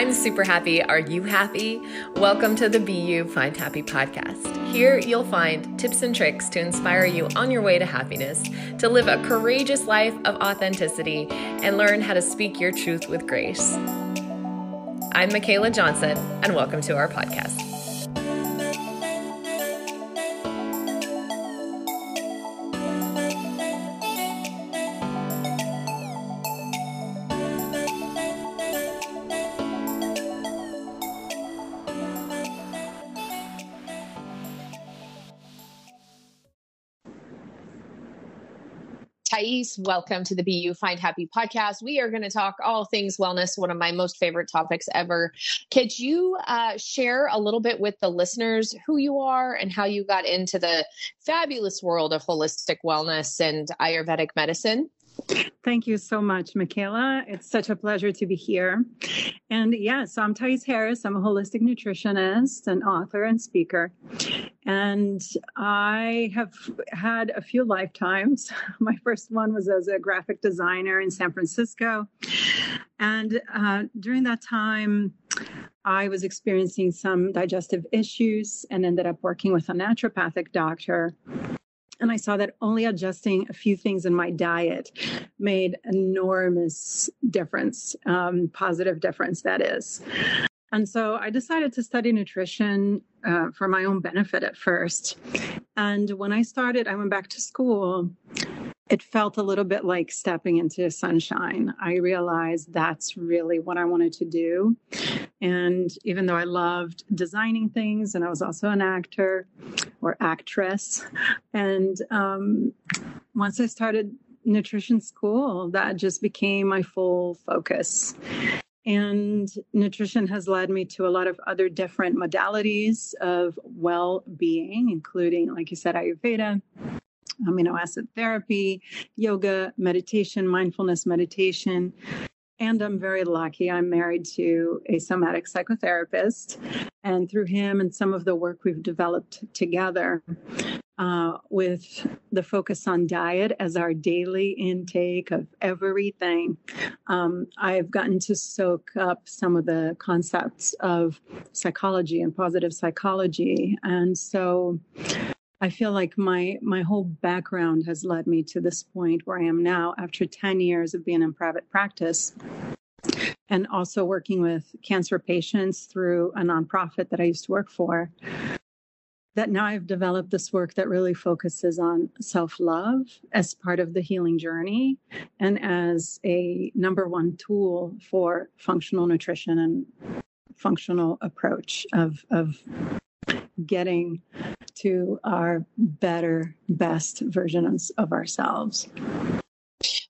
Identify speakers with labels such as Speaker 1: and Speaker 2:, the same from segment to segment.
Speaker 1: I'm super happy. Are you happy? Welcome to the Be You Find Happy podcast. Here you'll find tips and tricks to inspire you on your way to happiness, to live a courageous life of authenticity, and learn how to speak your truth with grace. I'm Michaela Johnson, and welcome to our podcast. Welcome to the You Find Happy podcast. We are going to talk all things wellness, one of my most favorite topics ever. Could you uh, share a little bit with the listeners who you are and how you got into the fabulous world of holistic wellness and Ayurvedic medicine?
Speaker 2: Thank you so much, Michaela. It's such a pleasure to be here. And yes, I'm Thais Harris. I'm a holistic nutritionist, an author, and speaker. And I have had a few lifetimes. My first one was as a graphic designer in San Francisco. And uh, during that time, I was experiencing some digestive issues and ended up working with a naturopathic doctor and I saw that only adjusting a few things in my diet made enormous difference, um, positive difference, that is. And so I decided to study nutrition uh, for my own benefit at first. And when I started, I went back to school it felt a little bit like stepping into sunshine. I realized that's really what I wanted to do. And even though I loved designing things, and I was also an actor or actress, and um, once I started nutrition school, that just became my full focus. And nutrition has led me to a lot of other different modalities of well being, including, like you said, Ayurveda, amino acid therapy, yoga, meditation, mindfulness meditation. And I'm very lucky. I'm married to a somatic psychotherapist. And through him and some of the work we've developed together, uh, with the focus on diet as our daily intake of everything, um, I've gotten to soak up some of the concepts of psychology and positive psychology. And so I feel like my my whole background has led me to this point where I am now after 10 years of being in private practice and also working with cancer patients through a nonprofit that I used to work for. That now I've developed this work that really focuses on self love as part of the healing journey and as a number one tool for functional nutrition and functional approach of, of getting to our better, best versions of ourselves.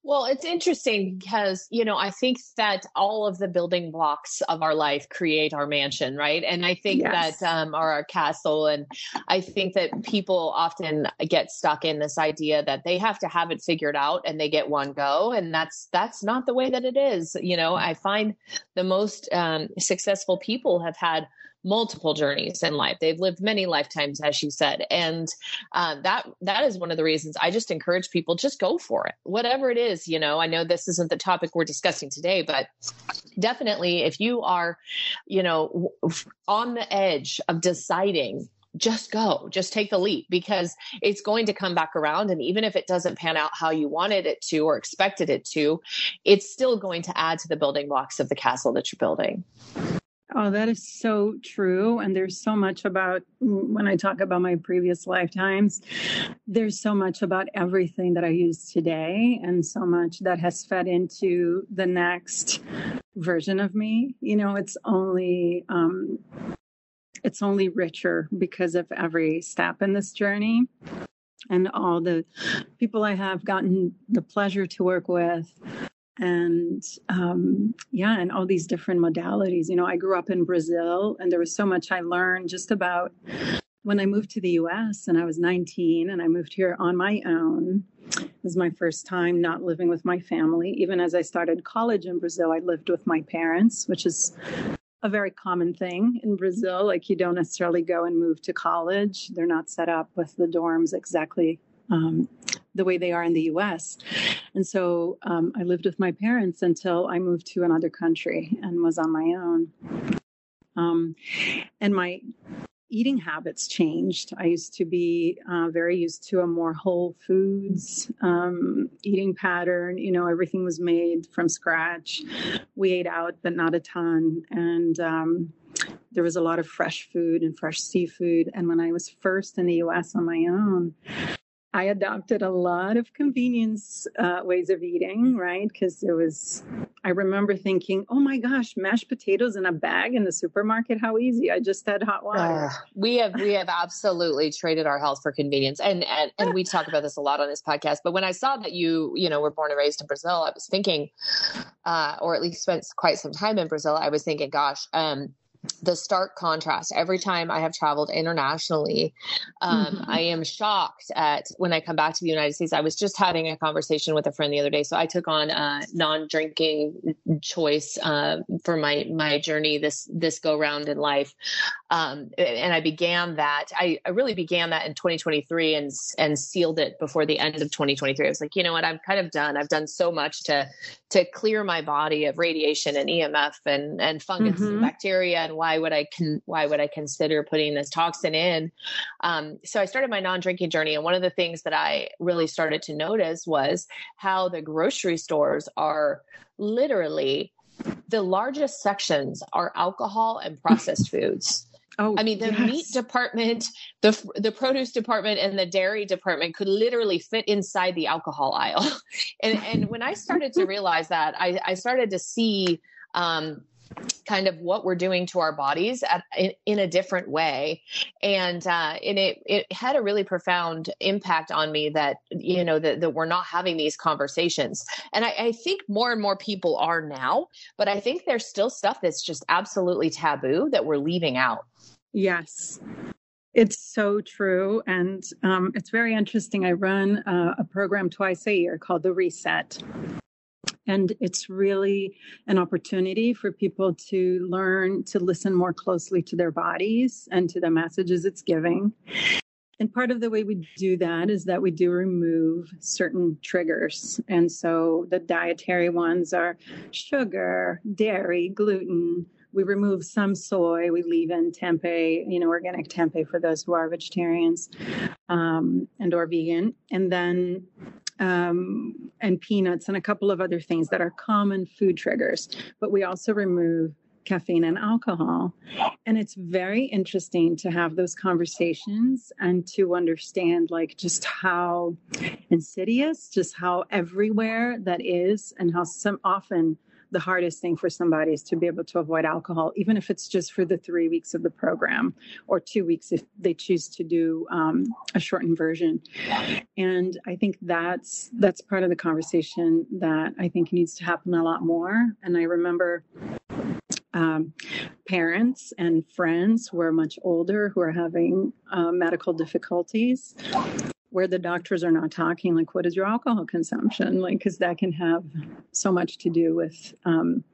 Speaker 1: Well, it's interesting because, you know, I think that all of the building blocks of our life create our mansion, right? And I think yes. that, um, or our castle. And I think that people often get stuck in this idea that they have to have it figured out and they get one go. And that's, that's not the way that it is. You know, I find the most um, successful people have had multiple journeys in life. They've lived many lifetimes, as you said, and uh, that that is one of the reasons I just encourage people just go for it, whatever it is. You know, I know this isn't the topic we're discussing today, but definitely, if you are, you know, on the edge of deciding just go, just take the leap because it's going to come back around. And even if it doesn't pan out how you wanted it to or expected it to, it's still going to add to the building blocks of the castle that you're building.
Speaker 2: Oh, that is so true. And there's so much about when I talk about my previous lifetimes, there's so much about everything that I use today and so much that has fed into the next version of me. You know, it's only, um, it's only richer because of every step in this journey and all the people I have gotten the pleasure to work with and um, yeah, and all these different modalities. You know, I grew up in Brazil, and there was so much I learned just about when I moved to the US and I was 19 and I moved here on my own. It was my first time not living with my family. Even as I started college in Brazil, I lived with my parents, which is a very common thing in Brazil. Like you don't necessarily go and move to college. They're not set up with the dorms exactly um, the way they are in the US. And so um, I lived with my parents until I moved to another country and was on my own. Um, and my eating habits changed. I used to be uh, very used to a more whole foods um, eating pattern. You know, everything was made from scratch. We ate out, but not a ton. And um, there was a lot of fresh food and fresh seafood. And when I was first in the US on my own, I adopted a lot of convenience uh, ways of eating, right? Because it was, I remember thinking, oh my gosh, mashed potatoes in a bag in the supermarket, how easy! I just had hot water. Uh,
Speaker 1: we have we have absolutely traded our health for convenience, and and and we talk about this a lot on this podcast. But when I saw that you you know were born and raised in Brazil, I was thinking, uh, or at least spent quite some time in Brazil. I was thinking, gosh, um, the stark contrast every time I have traveled internationally. Um, mm-hmm. I am shocked at when I come back to the United States. I was just having a conversation with a friend the other day. So I took on a non-drinking choice uh, for my my journey this this go round in life, um, and I began that. I, I really began that in 2023 and and sealed it before the end of 2023. I was like, you know what, I'm kind of done. I've done so much to to clear my body of radiation and EMF and and fungus mm-hmm. and bacteria and why would I con- why would I consider putting this toxin in? Um, so I started my non-drinking journey, and one of the things that I really started to notice was how the grocery stores are literally the largest sections are alcohol and processed foods. Oh, I mean, the yes. meat department, the the produce department, and the dairy department could literally fit inside the alcohol aisle. and and when I started to realize that, I, I started to see um, kind of what we're doing to our bodies at, in, in, a different way and uh, and it it had a really profound impact on me that you know that, that we're not having these conversations and I, I think more and more people are now but i think there's still stuff that's just absolutely taboo that we're leaving out
Speaker 2: yes it's so true. And um, it's very interesting. I run uh, a program twice a year called The Reset. And it's really an opportunity for people to learn to listen more closely to their bodies and to the messages it's giving. And part of the way we do that is that we do remove certain triggers. And so the dietary ones are sugar, dairy, gluten. We remove some soy. We leave in tempeh, you know, organic tempeh for those who are vegetarians um, and or vegan. And then um, and peanuts and a couple of other things that are common food triggers. But we also remove caffeine and alcohol. And it's very interesting to have those conversations and to understand, like, just how insidious, just how everywhere that is, and how some often the hardest thing for somebody is to be able to avoid alcohol, even if it's just for the three weeks of the program or two weeks if they choose to do um, a shortened version. And I think that's that's part of the conversation that I think needs to happen a lot more. And I remember um, parents and friends who are much older who are having uh, medical difficulties where the doctors are not talking like what is your alcohol consumption like because that can have so much to do with um,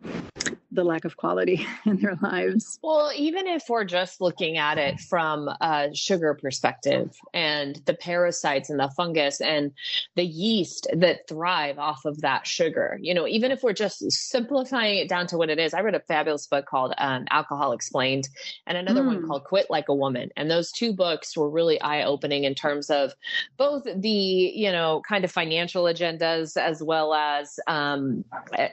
Speaker 2: the lack of quality in their lives
Speaker 1: well even if we're just looking at it from a sugar perspective and the parasites and the fungus and the yeast that thrive off of that sugar you know even if we're just simplifying it down to what it is i read a fabulous book called um, alcohol explained and another mm. one hmm. called quit like a woman and those two books were really eye-opening in terms of both the you know kind of financial agendas as well as um,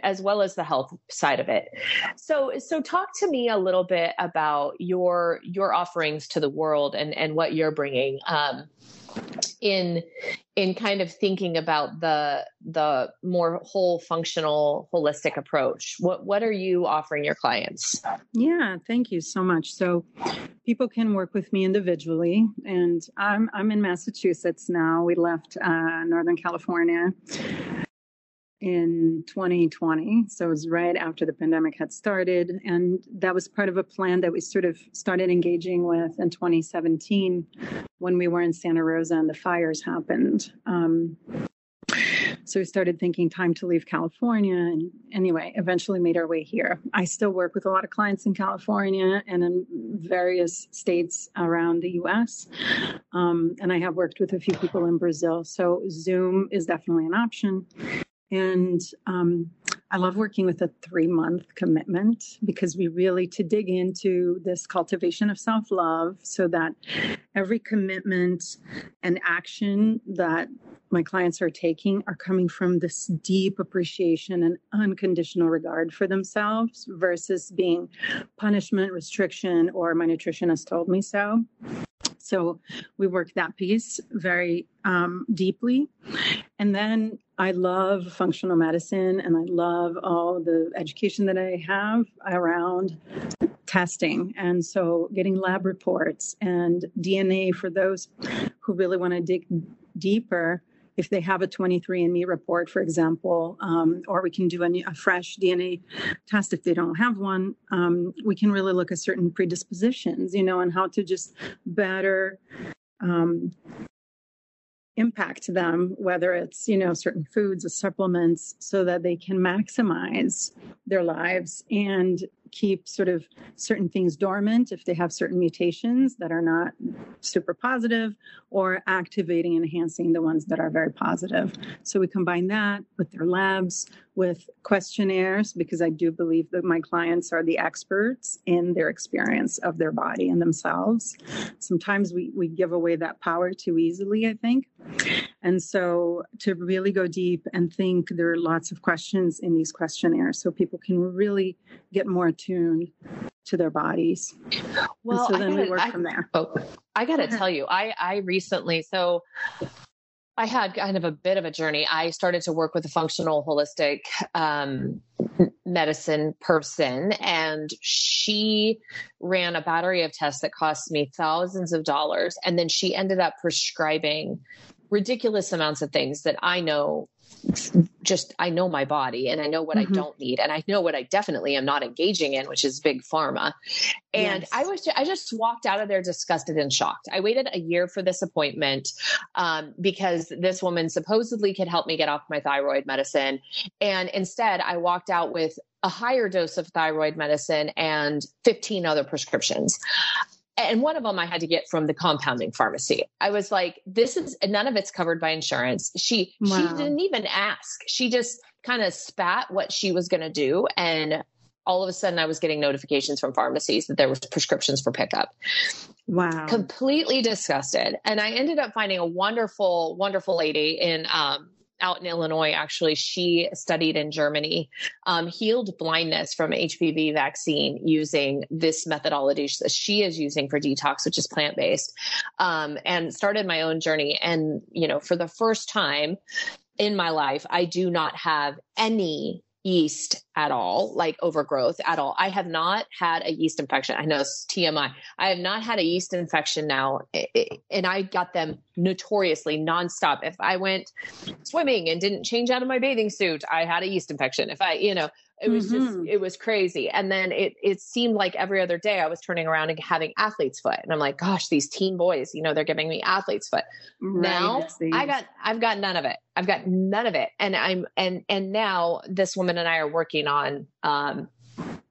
Speaker 1: as well as the health side of it. So so talk to me a little bit about your your offerings to the world and and what you're bringing. Um, in in kind of thinking about the the more whole functional holistic approach. What what are you offering your clients?
Speaker 2: Yeah thank you so much. So people can work with me individually and i'm i'm in massachusetts now. We left uh, northern california in 2020. So it was right after the pandemic had started. And that was part of a plan that we sort of started engaging with in 2017 when we were in Santa Rosa and the fires happened. Um, So we started thinking time to leave California. And anyway, eventually made our way here. I still work with a lot of clients in California and in various states around the US. Um, and I have worked with a few people in Brazil. So Zoom is definitely an option. And um, I love working with a three month commitment because we really to dig into this cultivation of self love so that every commitment and action that my clients are taking are coming from this deep appreciation and unconditional regard for themselves versus being punishment, restriction, or my nutritionist told me so. So we work that piece very um, deeply. And then I love functional medicine and I love all the education that I have around testing. And so getting lab reports and DNA for those who really want to dig deeper if they have a 23andMe report, for example, um, or we can do a, a, fresh DNA test if they don't have one, um, we can really look at certain predispositions, you know, and how to just better um, impact them, whether it's, you know, certain foods or supplements, so that they can maximize their lives and keep sort of certain things dormant if they have certain mutations that are not super positive or activating and enhancing the ones that are very positive. So we combine that with their labs, with questionnaires, because I do believe that my clients are the experts in their experience of their body and themselves. Sometimes we, we give away that power too easily, I think. And so to really go deep and think, there are lots of questions in these questionnaires so people can really get more attuned to their bodies. Well, and so then gotta, we work I, from there.
Speaker 1: Oh, I got to tell you, I, I recently, so I had kind of a bit of a journey. I started to work with a functional holistic um, medicine person, and she ran a battery of tests that cost me thousands of dollars. And then she ended up prescribing ridiculous amounts of things that I know just I know my body and I know what mm-hmm. I don't need and I know what I definitely am not engaging in, which is big pharma. And yes. I was I just walked out of there disgusted and shocked. I waited a year for this appointment um, because this woman supposedly could help me get off my thyroid medicine, and instead I walked out with a higher dose of thyroid medicine and 15 other prescriptions and one of them I had to get from the compounding pharmacy. I was like, this is none of it's covered by insurance. She wow. she didn't even ask. She just kind of spat what she was going to do and all of a sudden I was getting notifications from pharmacies that there was prescriptions for pickup.
Speaker 2: Wow.
Speaker 1: Completely disgusted. And I ended up finding a wonderful, wonderful lady in um, out in Illinois, actually, she studied in Germany, um, healed blindness from HPV vaccine using this methodology that she is using for detox, which is plant based, um, and started my own journey. And, you know, for the first time in my life, I do not have any yeast at all, like overgrowth at all. I have not had a yeast infection. I know it's TMI. I have not had a yeast infection now, and I got them notoriously nonstop. If I went swimming and didn't change out of my bathing suit, I had a yeast infection. If I, you know, it was mm-hmm. just it was crazy. And then it it seemed like every other day i was turning around and having athlete's foot. And i'm like gosh these teen boys you know they're giving me athlete's foot. Right, now i got i've got none of it. I've got none of it. And i'm and and now this woman and i are working on um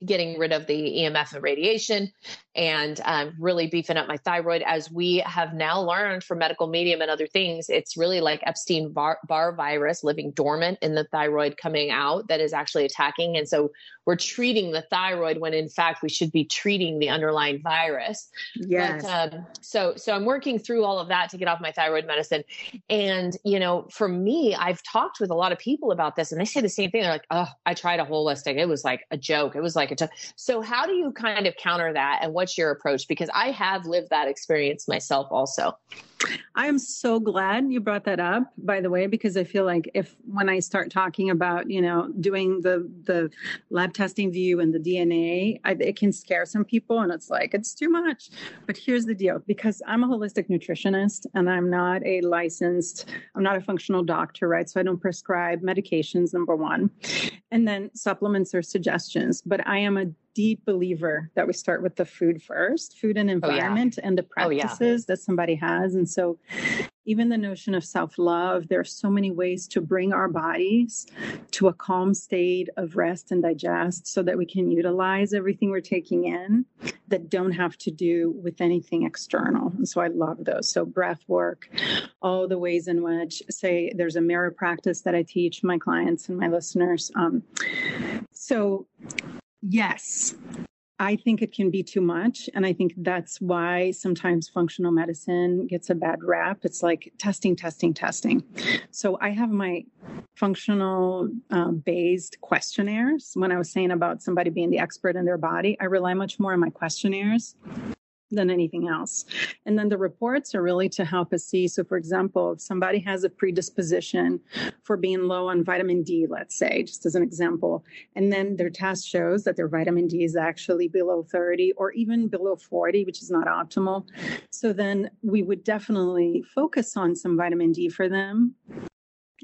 Speaker 1: getting rid of the EMF and radiation and um, really beefing up my thyroid. As we have now learned from medical medium and other things, it's really like Epstein Barr, virus living dormant in the thyroid coming out that is actually attacking. And so we're treating the thyroid when in fact we should be treating the underlying virus.
Speaker 2: Yes.
Speaker 1: But, um, so, so I'm working through all of that to get off my thyroid medicine. And, you know, for me, I've talked with a lot of people about this and they say the same thing. They're like, oh, I tried a holistic. It was like a joke. It was like a joke. So how do you kind of counter that? And what's your approach? Because I have lived that experience myself also.
Speaker 2: I am so glad you brought that up, by the way, because I feel like if when I start talking about, you know, doing the the lab testing view and the DNA, I, it can scare some people, and it's like it's too much. But here's the deal: because I'm a holistic nutritionist and I'm not a licensed, I'm not a functional doctor, right? So I don't prescribe medications. Number one, and then supplements or suggestions. But I am a deep believer that we start with the food first, food and environment, oh, yeah. and the practices oh, yeah. that somebody has. And so, even the notion of self love, there are so many ways to bring our bodies to a calm state of rest and digest so that we can utilize everything we're taking in that don't have to do with anything external. And so I love those. So breath work, all the ways in which, say, there's a mirror practice that I teach my clients and my listeners. Um, so, yes, I think it can be too much. And I think that's why sometimes functional medicine gets a bad rap. It's like testing, testing, testing. So I have my functional uh, based questionnaires. When I was saying about somebody being the expert in their body, I rely much more on my questionnaires than anything else. And then the reports are really to help us see. So, for example, if somebody has a predisposition for being low on vitamin D, let's say, just as an example, and then their test shows that their vitamin D is actually below 30 or even below 40, which is not optimal. So, then we would definitely focus on some vitamin D for them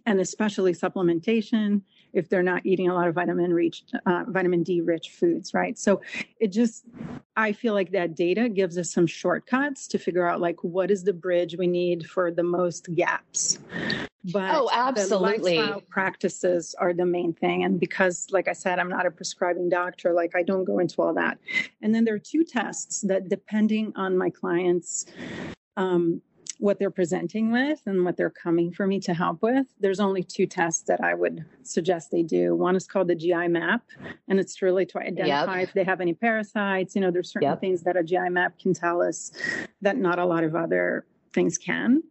Speaker 2: and especially supplementation if they're not eating a lot of vitamin rich uh, vitamin D rich foods, right? So it just I feel like that data gives us some shortcuts to figure out like what is the bridge we need for the most gaps.
Speaker 1: But oh, absolutely.
Speaker 2: practices are the main thing. And because, like I said, I'm not a prescribing doctor, like I don't go into all that. And then there are two tests that, depending on my clients' um, what they're presenting with and what they're coming for me to help with, there's only two tests that I would suggest they do. One is called the GI map, and it's really to identify yep. if they have any parasites. You know, there's certain yep. things that a GI map can tell us that not a lot of other things can.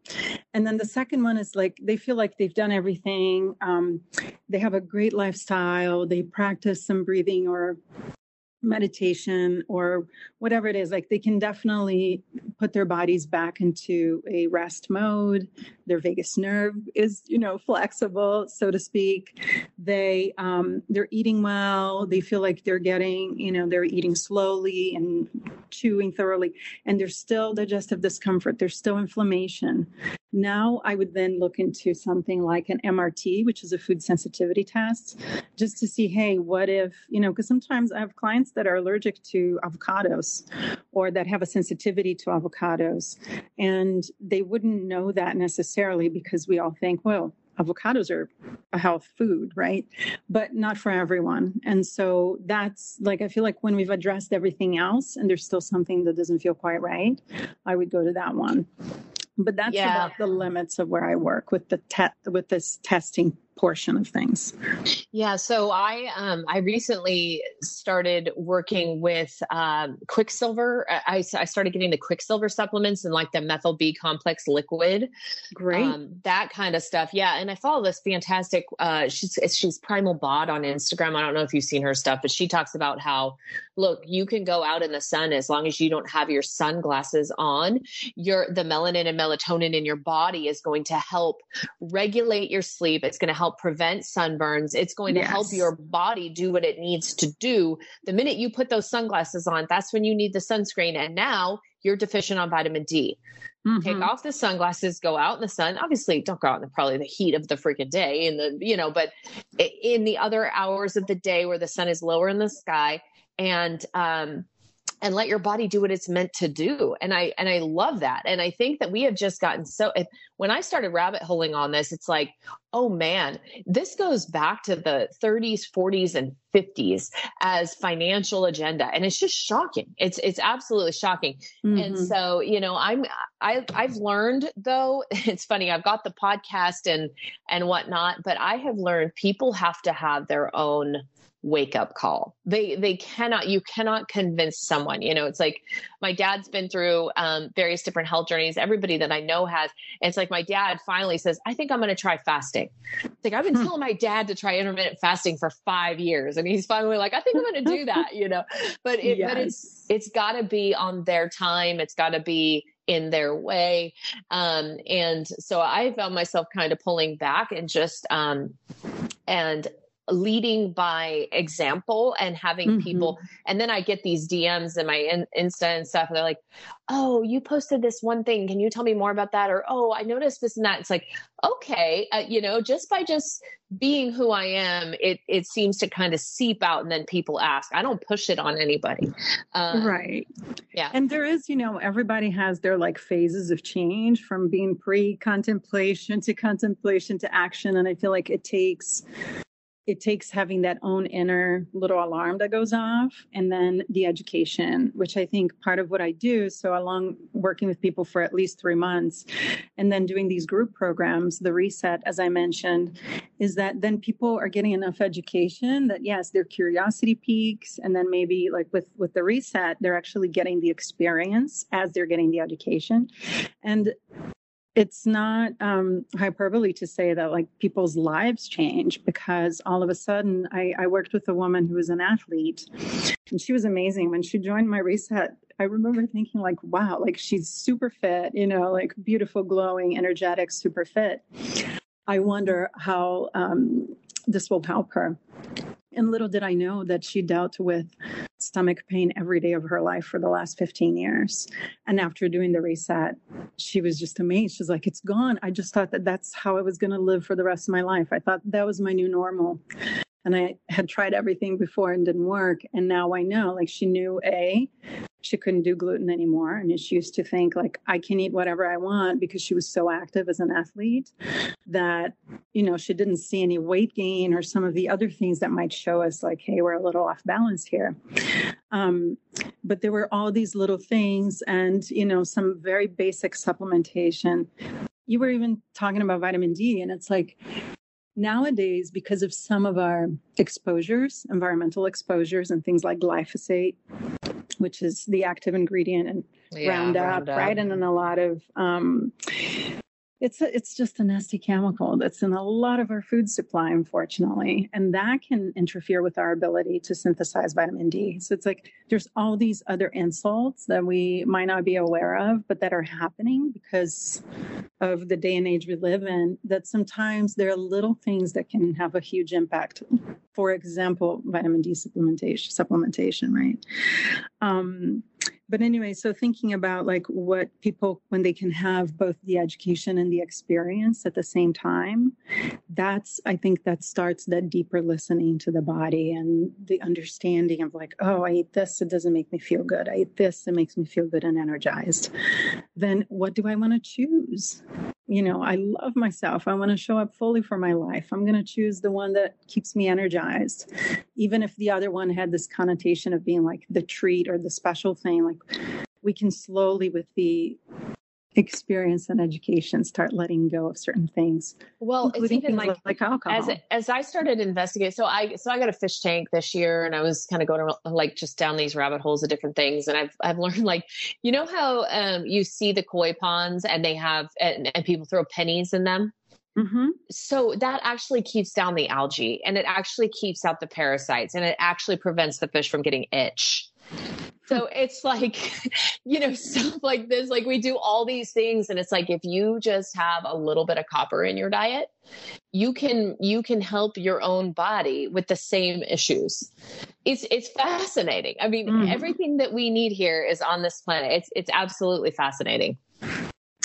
Speaker 2: And then the second one is like they feel like they've done everything. Um, they have a great lifestyle. They practice some breathing or meditation or whatever it is like they can definitely put their bodies back into a rest mode. Their vagus nerve is you know flexible so to speak. They um, they're eating well. They feel like they're getting you know they're eating slowly and chewing thoroughly. And there's still digestive discomfort there's still inflammation now I would then look into something like an MRT, which is a food sensitivity test, just to see, hey, what if, you know, because sometimes I have clients that are allergic to avocados or that have a sensitivity to avocados. And they wouldn't know that necessarily because we all think, well, avocados are a health food, right? But not for everyone. And so that's like, I feel like when we've addressed everything else and there's still something that doesn't feel quite right, I would go to that one but that's yeah. about the limits of where I work with the te- with this testing portion of things.
Speaker 1: Yeah, so I um, I recently started working with um, Quicksilver. I, I started getting the Quicksilver supplements and like the methyl B complex liquid.
Speaker 2: Great, um,
Speaker 1: that kind of stuff. Yeah, and I follow this fantastic. Uh, she's she's Primal Bod on Instagram. I don't know if you've seen her stuff, but she talks about how look you can go out in the sun as long as you don't have your sunglasses on. Your the melanin and melatonin in your body is going to help regulate your sleep. It's going to help help prevent sunburns. It's going to yes. help your body do what it needs to do. The minute you put those sunglasses on, that's when you need the sunscreen. And now you're deficient on vitamin D. Mm-hmm. Take off the sunglasses, go out in the sun. Obviously, don't go out in the, probably the heat of the freaking day in the, you know, but in the other hours of the day where the sun is lower in the sky and, um, and let your body do what it's meant to do. And i and i love that. And i think that we have just gotten so when i started rabbit holing on this it's like oh man this goes back to the 30s 40s and 50s as financial agenda. And it's just shocking. It's it's absolutely shocking. Mm-hmm. and so you know i'm i i've learned though it's funny i've got the podcast and and whatnot but i have learned people have to have their own wake up call. They they cannot you cannot convince someone. You know, it's like my dad's been through um, various different health journeys. Everybody that I know has. it's like my dad finally says, "I think I'm going to try fasting." It's like I've been hmm. telling my dad to try intermittent fasting for five years, and he's finally like, "I think I'm going to do that." You know, but it yes. but it's it's got to be on their time. It's got to be in their way. Um, and so I found myself kind of pulling back and just, um, and leading by example and having mm-hmm. people and then i get these dms in my in, insta and stuff and they're like oh you posted this one thing. Can you tell me more about that? Or oh i noticed this and that. It's like okay uh, you know just by just being who i am it it seems to kind of seep out and then people ask. I don't push it on anybody.
Speaker 2: Um, right. yeah. And there is you know everybody has their like phases of change from being pre contemplation to contemplation to action and i feel like it takes it takes having that own inner little alarm that goes off and then the education which i think part of what i do so along working with people for at least three months and then doing these group programs the reset as i mentioned is that then people are getting enough education that yes their curiosity peaks and then maybe like with with the reset they're actually getting the experience as they're getting the education. And it's not um, hyperbole to say that like people's lives change because all of a sudden I, I worked with a woman who was an athlete and she was amazing. When she joined my reset i remember thinking like wow like she's super fit you know like beautiful glowing energetic super fit. I wonder how um, this will help her and little did I know that she dealt with stomach pain every day of her life for the last 15 years. And after doing the reset, she was just amazed. She's like, it's gone. I just thought that that's how I was going to live for the rest of my life. I thought that was my new normal. And I had tried everything before and didn't work. And now I know, like, she knew A, she couldn't do gluten anymore. And she used to think like i can eat whatever i want because she was so active as an athlete that you know she didn't see any weight gain or some of the other things that might show us like hey we're a little off balance here. Um, but there were all these little things and you know some very basic supplementation. You were even talking about vitamin d and it's like nowadays because of some of our exposures environmental exposures and things like glyphosate which is the active ingredient in yeah, Roundup, Roundup, right? And then a lot of um, it's a, it's just a nasty chemical that's in a lot of our food supply unfortunately and that can interfere with our ability to synthesize vitamin d. So it's like there's all these other insults that we might not be aware of but that are happening because of the day and age we live in that sometimes there are little things that can have a huge impact. For example vitamin d supplementation supplementation right? Um, but anyway so thinking about like what people when they can have both the education and the experience at the same time that's i think that starts that deeper listening to the body and the understanding of like oh i eat this it doesn't make me feel good. I eat this it makes me feel good and energized. Then what do i want to choose? You know i love myself. I want to show up fully for my life. I'm going to choose the one that keeps me energized even if the other one had this connotation of being like the treat or the special thing like we can slowly with the experience and education start letting go of certain things
Speaker 1: well it's even like, like alcohol. as, as i started investigating so i so i got a fish tank this year and i was kind of going like just down these rabbit holes of different things. And i've i've learned like you know how um, you see the koi ponds and they have and, and people throw pennies in them Mm-hmm. So that actually keeps down the algae and it actually keeps out the parasites and it actually prevents the fish from getting itch. So it's like, you know, stuff like this. Like we do all these things, and it's like if you just have a little bit of copper in your diet, you can you can help your own body with the same issues. It's it's fascinating. I mean, mm. everything that we need here is on this planet. It's it's absolutely fascinating.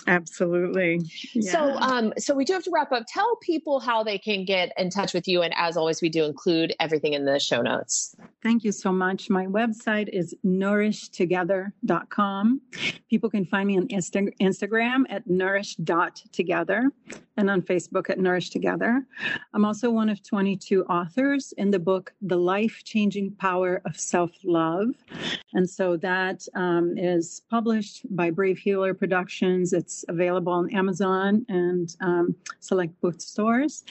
Speaker 2: Absolutely.
Speaker 1: Yeah. So, um, so we do have to wrap up. Tell people how they can get in touch with you, and as always, we do include everything in the show notes.
Speaker 2: Thank you so much. My website is nourishtogether.com. People can find me on Insta- Instagram at nourish.together and on Facebook at Nourish Together. I'm also one of 22 authors in the book, The Life Changing Power of Self Love. And so that um, is published by Brave Healer Productions. It's available on Amazon and um, select bookstores.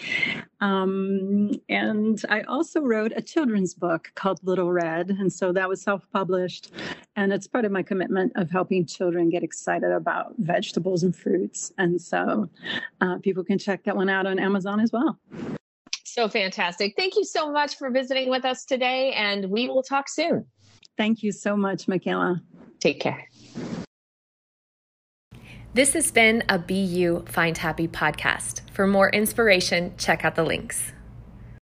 Speaker 2: Um, and I also wrote a children's book called Little Red. And so that was self published. And it's part of my commitment of helping children get excited about vegetables and fruits. And so uh, people can check that one out on Amazon as well.
Speaker 1: So fantastic. Thank you so much for visiting with us today. And we will talk soon.
Speaker 2: Thank you so much, Michaela.
Speaker 1: Take care. This has been a Be You Find Happy podcast. For more inspiration, check out the links.